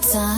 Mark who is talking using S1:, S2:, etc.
S1: to